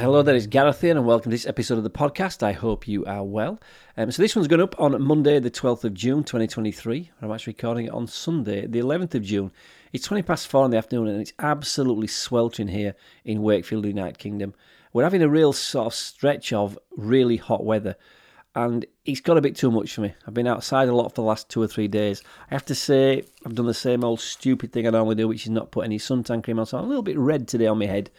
Hello, there is Gareth here, and welcome to this episode of the podcast. I hope you are well. Um, so, this one's going up on Monday, the 12th of June, 2023. I'm actually recording it on Sunday, the 11th of June. It's 20 past four in the afternoon, and it's absolutely sweltering here in Wakefield, United Kingdom. We're having a real sort of stretch of really hot weather, and it's got a bit too much for me. I've been outside a lot for the last two or three days. I have to say, I've done the same old stupid thing I normally do, which is not put any suntan cream on, so I'm a little bit red today on my head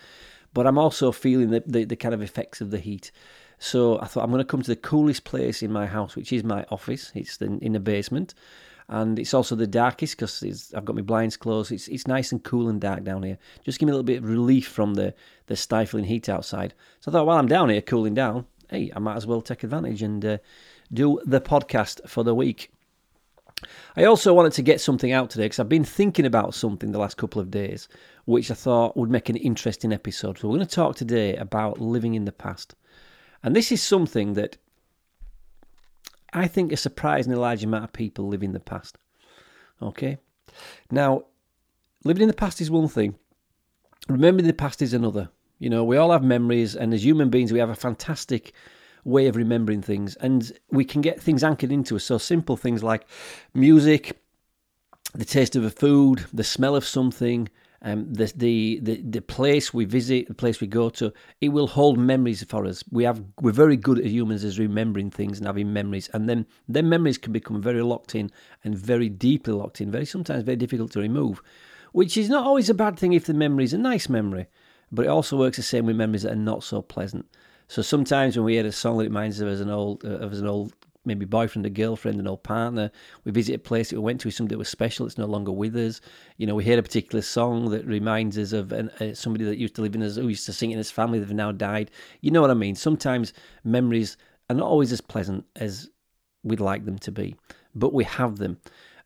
but I'm also feeling the, the, the kind of effects of the heat. So I thought I'm going to come to the coolest place in my house, which is my office. It's the, in the basement, and it's also the darkest because I've got my blinds closed. It's it's nice and cool and dark down here. Just give me a little bit of relief from the the stifling heat outside. So I thought while I'm down here cooling down, hey, I might as well take advantage and uh, do the podcast for the week. I also wanted to get something out today because I've been thinking about something the last couple of days, which I thought would make an interesting episode. So, we're going to talk today about living in the past. And this is something that I think a surprisingly large amount of people live in the past. Okay? Now, living in the past is one thing, remembering the past is another. You know, we all have memories, and as human beings, we have a fantastic way of remembering things, and we can get things anchored into us. So simple things like music, the taste of a food, the smell of something, um, the, the the the place we visit, the place we go to, it will hold memories for us. We have we're very good as humans as remembering things and having memories, and then then memories can become very locked in and very deeply locked in, very sometimes very difficult to remove, which is not always a bad thing if the memory is a nice memory, but it also works the same with memories that are not so pleasant. So sometimes when we hear a song that reminds us of an old, uh, of an old maybe boyfriend or girlfriend, an old partner. We visit a place that we went to with somebody that was special. It's no longer with us. You know, we hear a particular song that reminds us of an, uh, somebody that used to live in us, who used to sing in his family that have now died. You know what I mean? Sometimes memories are not always as pleasant as we'd like them to be, but we have them.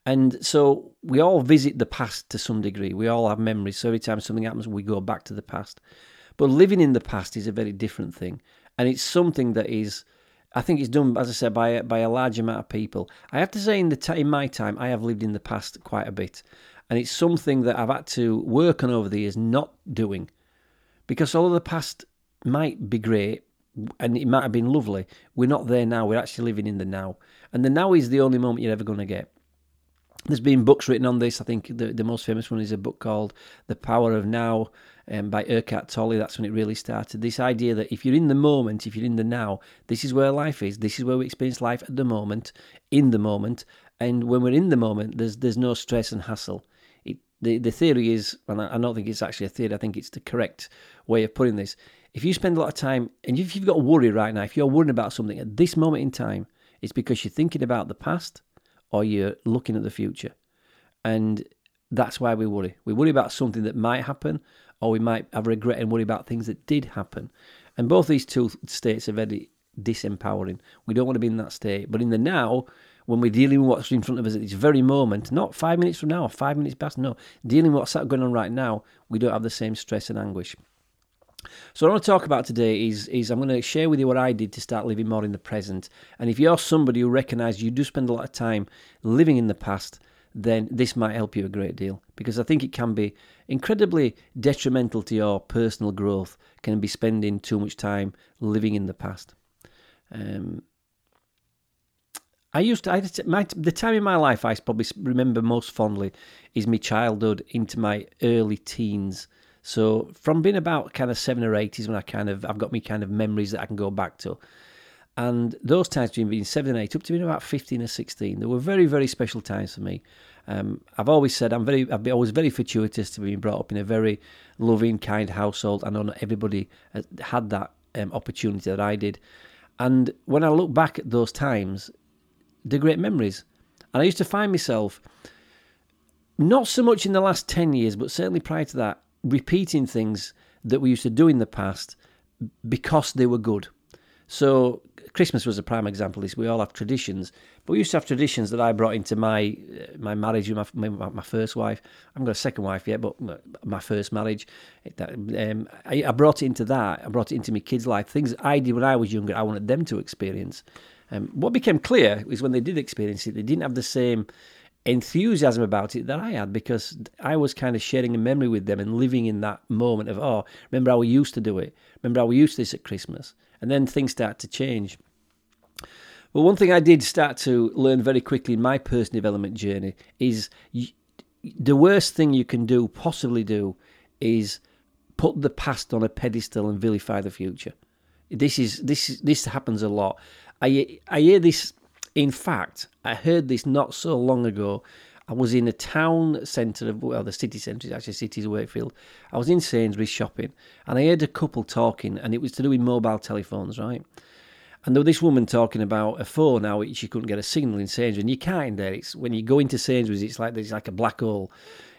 And so we all visit the past to some degree. We all have memories. So every time something happens, we go back to the past. But living in the past is a very different thing. And it's something that is, I think it's done, as I said, by, by a large amount of people. I have to say, in, the t- in my time, I have lived in the past quite a bit. And it's something that I've had to work on over the years not doing. Because although the past might be great, and it might have been lovely, we're not there now. We're actually living in the now. And the now is the only moment you're ever going to get. There's been books written on this. I think the, the most famous one is a book called The Power of Now um, by Eckhart Tolle. That's when it really started. This idea that if you're in the moment, if you're in the now, this is where life is. This is where we experience life at the moment, in the moment. And when we're in the moment, there's there's no stress and hassle. It, the the theory is, and I, I don't think it's actually a theory. I think it's the correct way of putting this. If you spend a lot of time, and if you've got worry right now, if you're worrying about something at this moment in time, it's because you're thinking about the past or you're looking at the future. And that's why we worry. We worry about something that might happen, or we might have regret and worry about things that did happen. And both these two states are very disempowering. We don't want to be in that state. But in the now, when we're dealing with what's in front of us at this very moment, not five minutes from now or five minutes past, no, dealing with what's going on right now, we don't have the same stress and anguish. So what I want to talk about today is is I'm going to share with you what I did to start living more in the present. And if you're somebody who recognises you do spend a lot of time living in the past, then this might help you a great deal because I think it can be incredibly detrimental to your personal growth. Can be spending too much time living in the past. Um, I used to, I, my, the time in my life I probably remember most fondly is my childhood into my early teens. So from being about kind of seven or eight is when I kind of I've got me kind of memories that I can go back to. And those times between being seven and eight up to being about fifteen or sixteen, they were very very special times for me. Um, I've always said I'm very I've been always very fortuitous to be brought up in a very loving, kind household. I know not everybody had that um, opportunity that I did. And when I look back at those times, they're great memories. And I used to find myself, not so much in the last 10 years, but certainly prior to that, repeating things that we used to do in the past because they were good. So Christmas was a prime example. This we all have traditions, but we used to have traditions that I brought into my uh, my marriage with my, my, my first wife. I haven't got a second wife yet, but my first marriage, um, I, I, brought it into that. I brought it into my kids' life. Things I did when I was younger, I wanted them to experience. Um, what became clear is when they did experience it, they didn't have the same enthusiasm about it that I had because I was kind of sharing a memory with them and living in that moment of, oh, remember how we used to do it? Remember how we used this at Christmas? And then things start to change. Well, one thing I did start to learn very quickly in my personal development journey is the worst thing you can do, possibly do, is put the past on a pedestal and vilify the future. This is this this happens a lot. I I hear this. In fact, I heard this not so long ago. I was in a town centre of well, the city centre is actually Cities of Wakefield. I was in Sainsbury's shopping, and I heard a couple talking, and it was to do with mobile telephones, right? And there was this woman talking about a phone now she couldn't get a signal in Sainsbury's, and you can't in there. It's when you go into Sainsbury's, it's like there's like a black hole.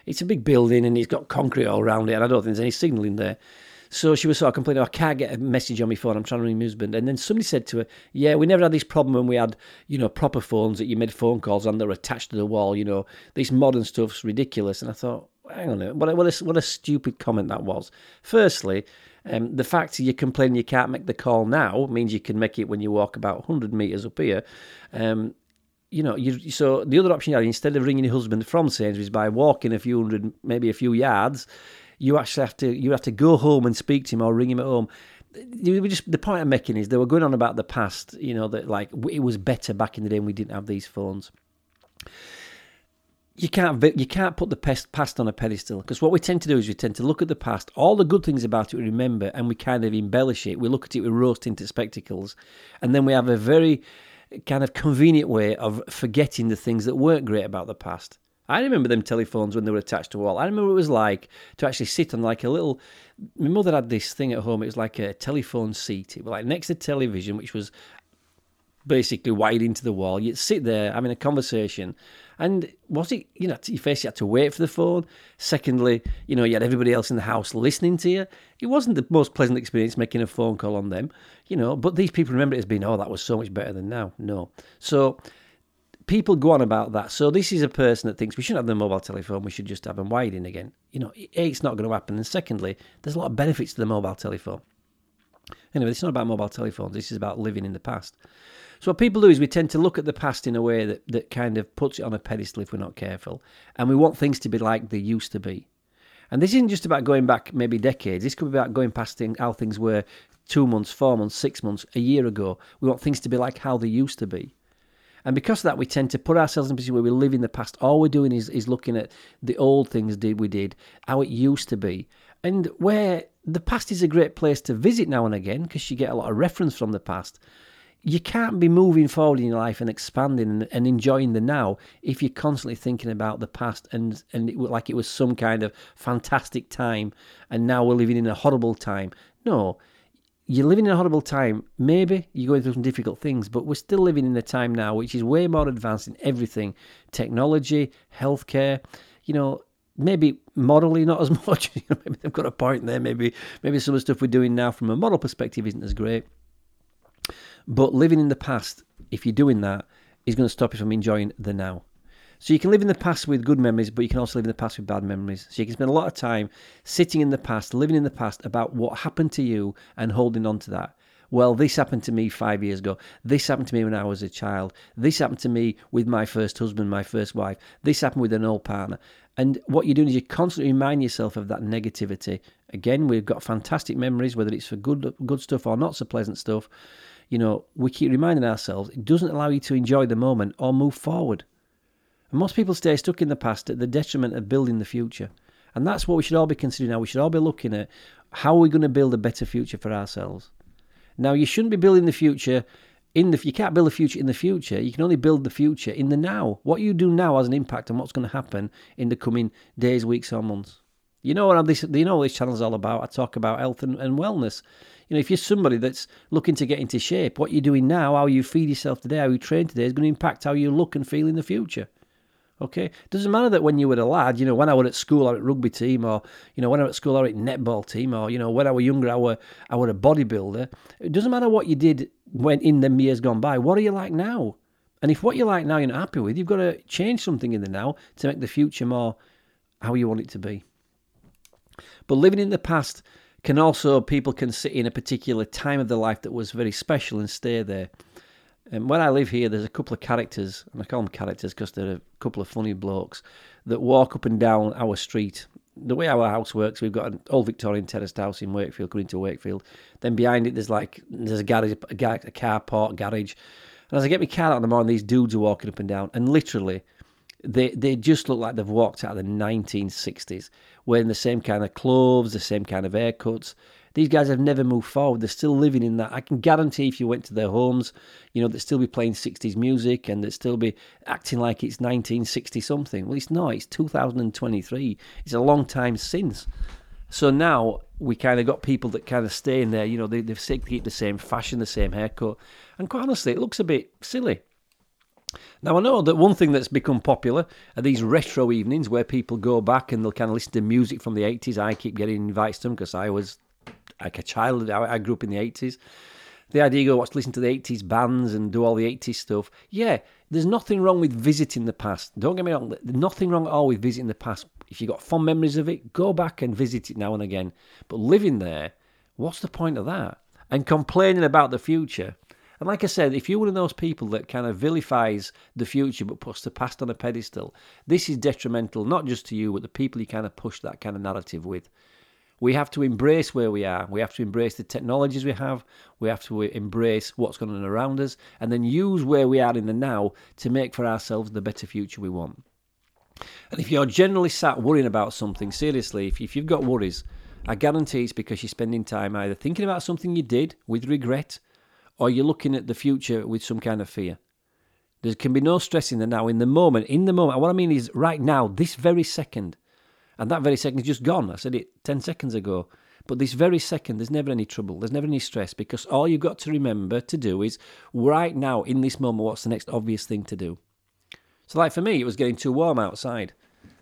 It's a big building and it's got concrete all around it, and I don't think there's any signal in there. So she was sort of complaining, oh, I can't get a message on my phone. I'm trying to ring my husband. And then somebody said to her, Yeah, we never had this problem when we had, you know, proper phones that you made phone calls that were attached to the wall. You know, this modern stuff's ridiculous. And I thought, hang on a minute, what a, what a, what a stupid comment that was. Firstly, um, the fact you complain you can't make the call now means you can make it when you walk about 100 metres up here. Um, you know, you, so the other option you had, instead of ringing your husband from Sainsbury's by walking a few hundred, maybe a few yards, you actually have to you have to go home and speak to him or ring him at home. Just the point I'm making is they were going on about the past. You know that like it was better back in the day when we didn't have these phones you can't you can't put the past on a pedestal because what we tend to do is we tend to look at the past, all the good things about it we remember, and we kind of embellish it. We look at it with rose tinted spectacles, and then we have a very kind of convenient way of forgetting the things that weren't great about the past. I remember them telephones when they were attached to a wall. I remember what it was like to actually sit on like a little. My mother had this thing at home. It was like a telephone seat. It was like next to television, which was basically wide into the wall. You'd sit there having a conversation, and was it, you know, you first you had to wait for the phone. Secondly, you know, you had everybody else in the house listening to you. It wasn't the most pleasant experience making a phone call on them, you know, but these people remember it as being, oh, that was so much better than now. No. So people go on about that. So this is a person that thinks we shouldn't have the mobile telephone, we should just have them wired in again. You know, A, it's not going to happen. And secondly, there's a lot of benefits to the mobile telephone. Anyway, it's not about mobile telephones, this is about living in the past. So what people do is we tend to look at the past in a way that, that kind of puts it on a pedestal if we're not careful. And we want things to be like they used to be. And this isn't just about going back maybe decades. This could be about going past thing, how things were two months, four months, six months, a year ago. We want things to be like how they used to be. And because of that, we tend to put ourselves in a position where we live in the past. All we're doing is, is looking at the old things did we did, how it used to be. And where the past is a great place to visit now and again because you get a lot of reference from the past you can't be moving forward in your life and expanding and, and, enjoying the now if you're constantly thinking about the past and and it, like it was some kind of fantastic time and now we're living in a horrible time. No, you're living in a horrible time. Maybe you're going through some difficult things, but we're still living in a time now which is way more advanced in everything technology, healthcare, you know. Maybe morally not as much. maybe they've got a point there. Maybe maybe some of the stuff we're doing now from a moral perspective isn't as great. But living in the past, if you're doing that, is going to stop you from enjoying the now. So you can live in the past with good memories, but you can also live in the past with bad memories. So you can spend a lot of time sitting in the past, living in the past about what happened to you and holding on to that. Well, this happened to me five years ago. This happened to me when I was a child. This happened to me with my first husband, my first wife. This happened with an old partner. And what you're doing is you constantly remind yourself of that negativity. Again, we've got fantastic memories, whether it's for good good stuff or not so pleasant stuff you know, we keep reminding ourselves it doesn't allow you to enjoy the moment or move forward. And most people stay stuck in the past at the detriment of building the future. And that's what we should all be considering now. We should all be looking at how are we going to build a better future for ourselves. Now, you shouldn't be building the future in the. You can't build the future in the future. You can only build the future in the now. What you do now has an impact on what's going to happen in the coming days, weeks, or months. You know what this? You know what this channel is all about. I talk about health and, and wellness. You know, if you're somebody that's looking to get into shape, what you're doing now, how you feed yourself today, how you train today, is going to impact how you look and feel in the future. Okay, doesn't matter that when you were a lad, you know, when I was at school or at rugby team, or you know, when I was at school or at netball team, or you know, when I was younger, I were I were a bodybuilder. It doesn't matter what you did when in them years gone by. What are you like now? And if what you like now you're not happy with, you've got to change something in the now to make the future more how you want it to be. But living in the past can also people can sit in a particular time of their life that was very special and stay there. And where I live here, there's a couple of characters, and I call them characters because they're a couple of funny blokes that walk up and down our street. The way our house works, we've got an old Victorian terraced house in Wakefield, going to Wakefield. Then behind it, there's like there's a garage, a, gar- a car park garage. And as I get my car out in the morning, these dudes are walking up and down, and literally, they they just look like they've walked out of the 1960s, wearing the same kind of clothes, the same kind of haircuts. These guys have never moved forward. They're still living in that. I can guarantee if you went to their homes, you know, they'd still be playing 60s music and they'd still be acting like it's 1960 something. Well, it's not. It's 2023. It's a long time since. So now we kind of got people that kind of stay in there. You know, they, they've to keep the same fashion, the same haircut. And quite honestly, it looks a bit silly. Now, I know that one thing that's become popular are these retro evenings where people go back and they'll kind of listen to music from the 80s. I keep getting invited to them because I was like a child. I, grew up in the 80s. The idea you go watch, listen to the 80s bands and do all the 80s stuff. Yeah, there's nothing wrong with visiting the past. Don't get me wrong, there's nothing wrong at all with visiting the past. If you've got fond memories of it, go back and visit it now and again. But living there, what's the point of that? And complaining about the future. And like I said, if you're one of those people that kind of vilifies the future but puts the past on a pedestal, this is detrimental not just to you, but the people you kind of push that kind of narrative with. We have to embrace where we are. We have to embrace the technologies we have. We have to embrace what's going on around us and then use where we are in the now to make for ourselves the better future we want. And if you're generally sat worrying about something, seriously, if, if you've got worries, I guarantee it's because you're spending time either thinking about something you did with regret or you're looking at the future with some kind of fear. There can be no stress in the now, in the moment, in the moment. what I mean is right now, this very second. And that very second is just gone. I said it 10 seconds ago. But this very second, there's never any trouble, there's never any stress because all you've got to remember to do is right now, in this moment, what's the next obvious thing to do? So, like for me, it was getting too warm outside.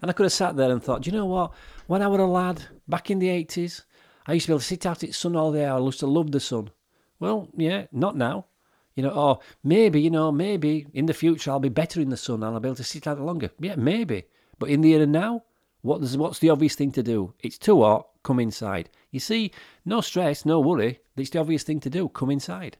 And I could have sat there and thought, do you know what? When I was a lad, back in the 80s, I used to be able to sit out in the sun all day. I used to love the sun. Well, yeah, not now. You know, or maybe, you know, maybe in the future I'll be better in the sun and I'll be able to sit out longer. Yeah, maybe. But in the here and now, what does, what's the obvious thing to do? It's too hot, come inside. You see, no stress, no worry. It's the obvious thing to do, come inside.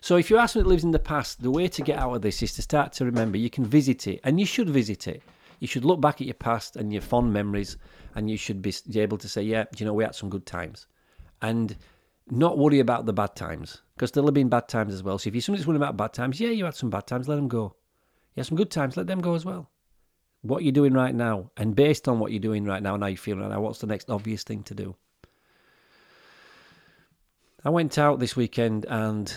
So if someone that lives in the past, the way to get out of this is to start to remember you can visit it, and you should visit it. You should look back at your past and your fond memories, and you should be able to say, yeah, you know, we had some good times. And not worry about the bad times, because there'll have been bad times as well. So if you're somebody that's worrying about bad times, yeah, you had some bad times, let them go. You had some good times, let them go as well what you're doing right now, and based on what you're doing right now and how you feel right now, what's the next obvious thing to do? I went out this weekend and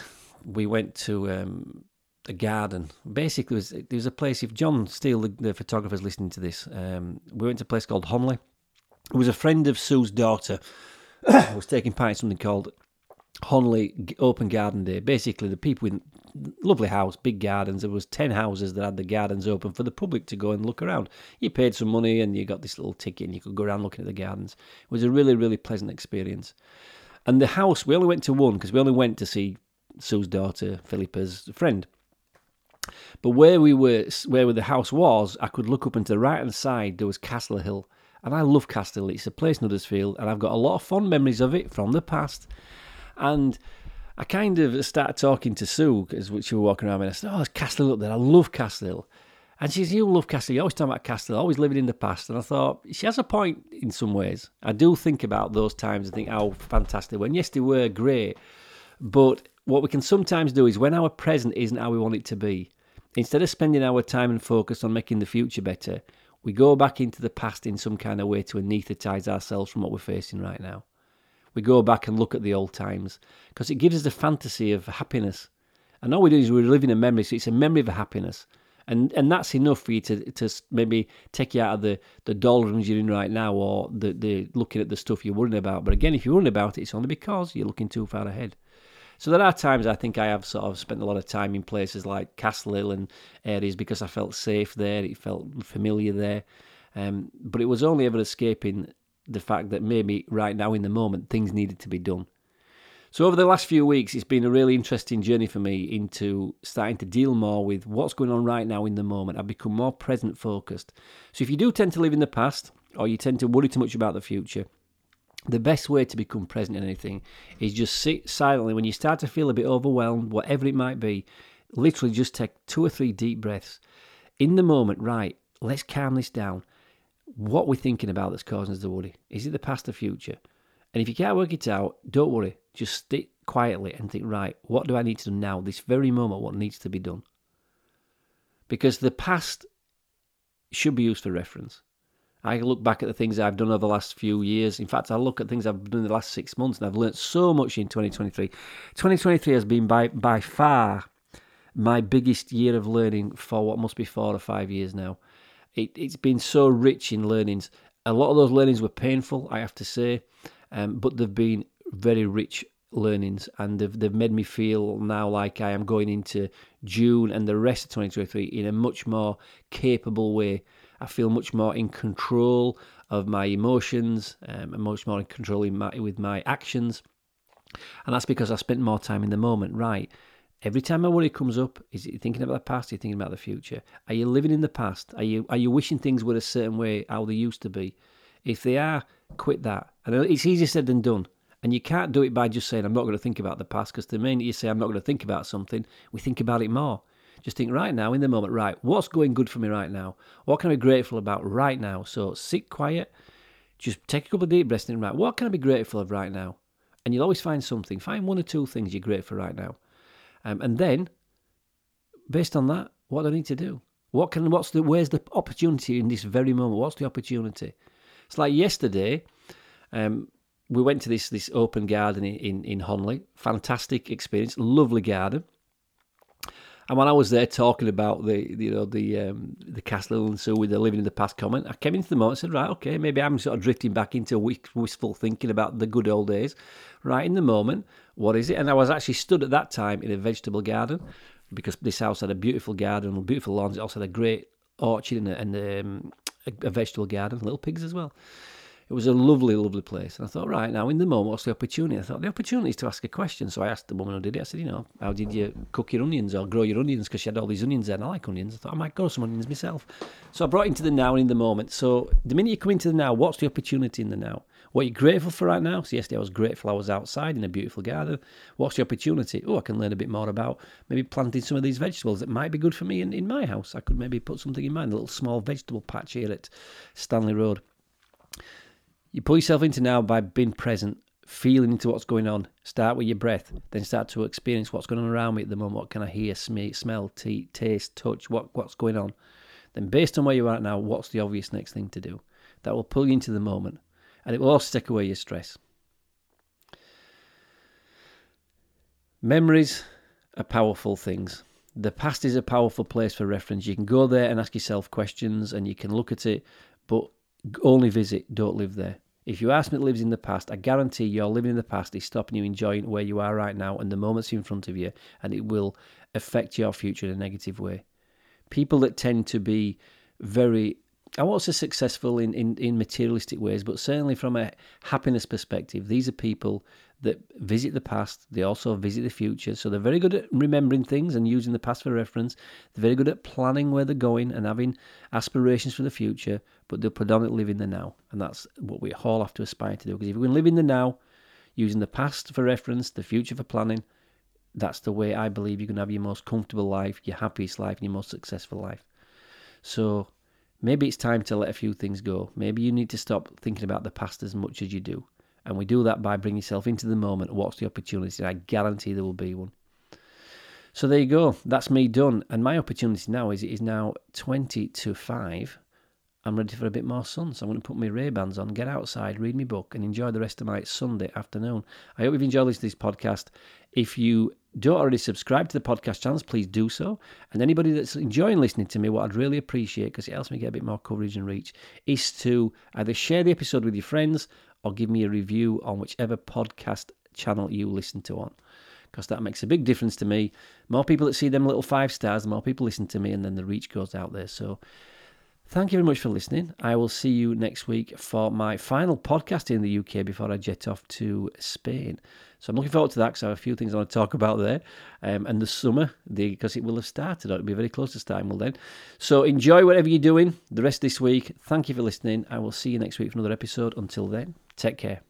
we went to um, a garden. Basically, there was a place. If John Steele, the, the photographer, is listening to this, um, we went to a place called Honley. It was a friend of Sue's daughter was taking part in something called Honley Open Garden Day. Basically, the people in lovely house, big gardens. There was ten houses that had the gardens open for the public to go and look around. You paid some money and you got this little ticket and you could go around looking at the gardens. It was a really, really pleasant experience. And the house, we only went to one because we only went to see Sue's daughter, Philippa's friend. But where we were, where the house was, I could look up into the right hand side. There was Castle Hill, and I love Castle Hill. It's a place in Huddersfield, and I've got a lot of fond memories of it from the past. And I kind of started talking to Sue as she was walking around, and I said, "Oh, there's Castle up there. I love Castle Hill." And she says, "You love Castle. You always talk about Castle. Always living in the past." And I thought she has a point in some ways. I do think about those times and think, "Oh, fantastic!" When yes, they were great, but what we can sometimes do is when our present isn't how we want it to be, instead of spending our time and focus on making the future better, we go back into the past in some kind of way to anaesthetize ourselves from what we're facing right now we go back and look at the old times because it gives us a fantasy of happiness. And all we do is we're living a memory, so it's a memory of happiness. And and that's enough for you to, to maybe take you out of the, the doldrums you're in right now or the, the looking at the stuff you're worrying about. But again, if you're worrying about it, it's only because you're looking too far ahead. So there are times I think I have sort of spent a lot of time in places like Castle Hill and areas because I felt safe there, it felt familiar there. Um, but it was only ever escaping the fact that maybe right now in the moment things needed to be done. So over the last few weeks, it's been a really interesting journey for me into starting to deal more with what's going on right now in the moment. I've become more present focused. So if you do tend to live in the past or you tend to worry too much about the future, the best way to become present in anything is just sit silently when you start to feel a bit overwhelmed, whatever it might be. literally just take two or three deep breaths in the moment, right? Let's calm this down. What we're thinking about that's causing us the worry. Is it the past or future? And if you can't work it out, don't worry. Just sit quietly and think, right, what do I need to do now? This very moment, what needs to be done? Because the past should be used for reference. I look back at the things I've done over the last few years. In fact, I look at things I've done in the last six months, and I've learned so much in 2023. 2023 has been by by far my biggest year of learning for what must be four or five years now. It, has been so rich in learnings. A lot of those learnings were painful, I have to say, um, but they've been very rich learnings, and they've they've made me feel now like I am going into June and the rest of 2023 in a much more capable way I feel much more in control of my emotions um, and much more in control in my, with my actions. And that's because I spent more time in the moment. Right. Every time a worry comes up, is it thinking about the past? Are you thinking about the future? Are you living in the past? Are you are you wishing things were a certain way, how they used to be? If they are, quit that. And it's easier said than done. And you can't do it by just saying, I'm not going to think about the past, because the minute you say, I'm not going to think about something, we think about it more. Just think right now, in the moment, right, what's going good for me right now? What can I be grateful about right now? So sit quiet, just take a couple of deep breaths and right, what can I be grateful of right now? And you'll always find something. Find one or two things you're grateful right now. Um, and then, based on that, what do I need to do? What can what's the where's the opportunity in this very moment? What's the opportunity? It's like yesterday, um, we went to this this open garden in, in, in Honley. Fantastic experience, lovely garden. And when I was there talking about the, you know, the um, the Castle and so with the living in the past comment, I came into the moment and said, right, okay, maybe I'm sort of drifting back into wistful thinking about the good old days. Right in the moment, what is it? And I was actually stood at that time in a vegetable garden because this house had a beautiful garden, beautiful lawns. It also had a great orchard and, a, and um, a, a vegetable garden, little pigs as well. It was a lovely, lovely place. And I thought, right, now in the moment, what's the opportunity? I thought, the opportunity is to ask a question. So I asked the woman who did it, I said, you know, how did you cook your onions or grow your onions? Because she had all these onions there, and I like onions. I thought, I might grow some onions myself. So I brought into the now and in the moment. So the minute you come into the now, what's the opportunity in the now? What are you grateful for right now? So yesterday I was grateful I was outside in a beautiful garden. What's the opportunity? Oh, I can learn a bit more about maybe planting some of these vegetables that might be good for me in, in my house. I could maybe put something in mind, a little small vegetable patch here at Stanley Road. You pull yourself into now by being present, feeling into what's going on. Start with your breath, then start to experience what's going on around me at the moment. What can I hear, smell, taste, touch? What what's going on? Then, based on where you are now, what's the obvious next thing to do? That will pull you into the moment, and it will also take away your stress. Memories are powerful things. The past is a powerful place for reference. You can go there and ask yourself questions, and you can look at it, but only visit, don't live there. If you ask me that lives in the past, I guarantee you, your living in the past is stopping you enjoying where you are right now and the moments in front of you, and it will affect your future in a negative way. People that tend to be very I won't say successful in, in, in materialistic ways, but certainly from a happiness perspective, these are people that visit the past. They also visit the future. So they're very good at remembering things and using the past for reference. They're very good at planning where they're going and having aspirations for the future, but they'll predominantly live in the now. And that's what we all have to aspire to do. Because if we can live in the now, using the past for reference, the future for planning, that's the way I believe you can have your most comfortable life, your happiest life, and your most successful life. So Maybe it's time to let a few things go. Maybe you need to stop thinking about the past as much as you do. And we do that by bringing yourself into the moment. What's the opportunity? I guarantee there will be one. So there you go. That's me done. And my opportunity now is it is now 20 to 5. I'm ready for a bit more sun, so I'm going to put my Ray-Bans on, get outside, read my book, and enjoy the rest of my Sunday afternoon. I hope you've enjoyed to this podcast. If you don't already subscribe to the podcast channels, please do so. And anybody that's enjoying listening to me, what I'd really appreciate, because it helps me get a bit more coverage and reach, is to either share the episode with your friends or give me a review on whichever podcast channel you listen to on. Because that makes a big difference to me. More people that see them little five stars, the more people listen to me, and then the reach goes out there. So Thank you very much for listening. I will see you next week for my final podcast in the UK before I jet off to Spain. So I'm looking forward to that because I have a few things I want to talk about there. Um, and the summer, because it will have started. It'll be very close to starting will then. So enjoy whatever you're doing the rest of this week. Thank you for listening. I will see you next week for another episode. Until then, take care.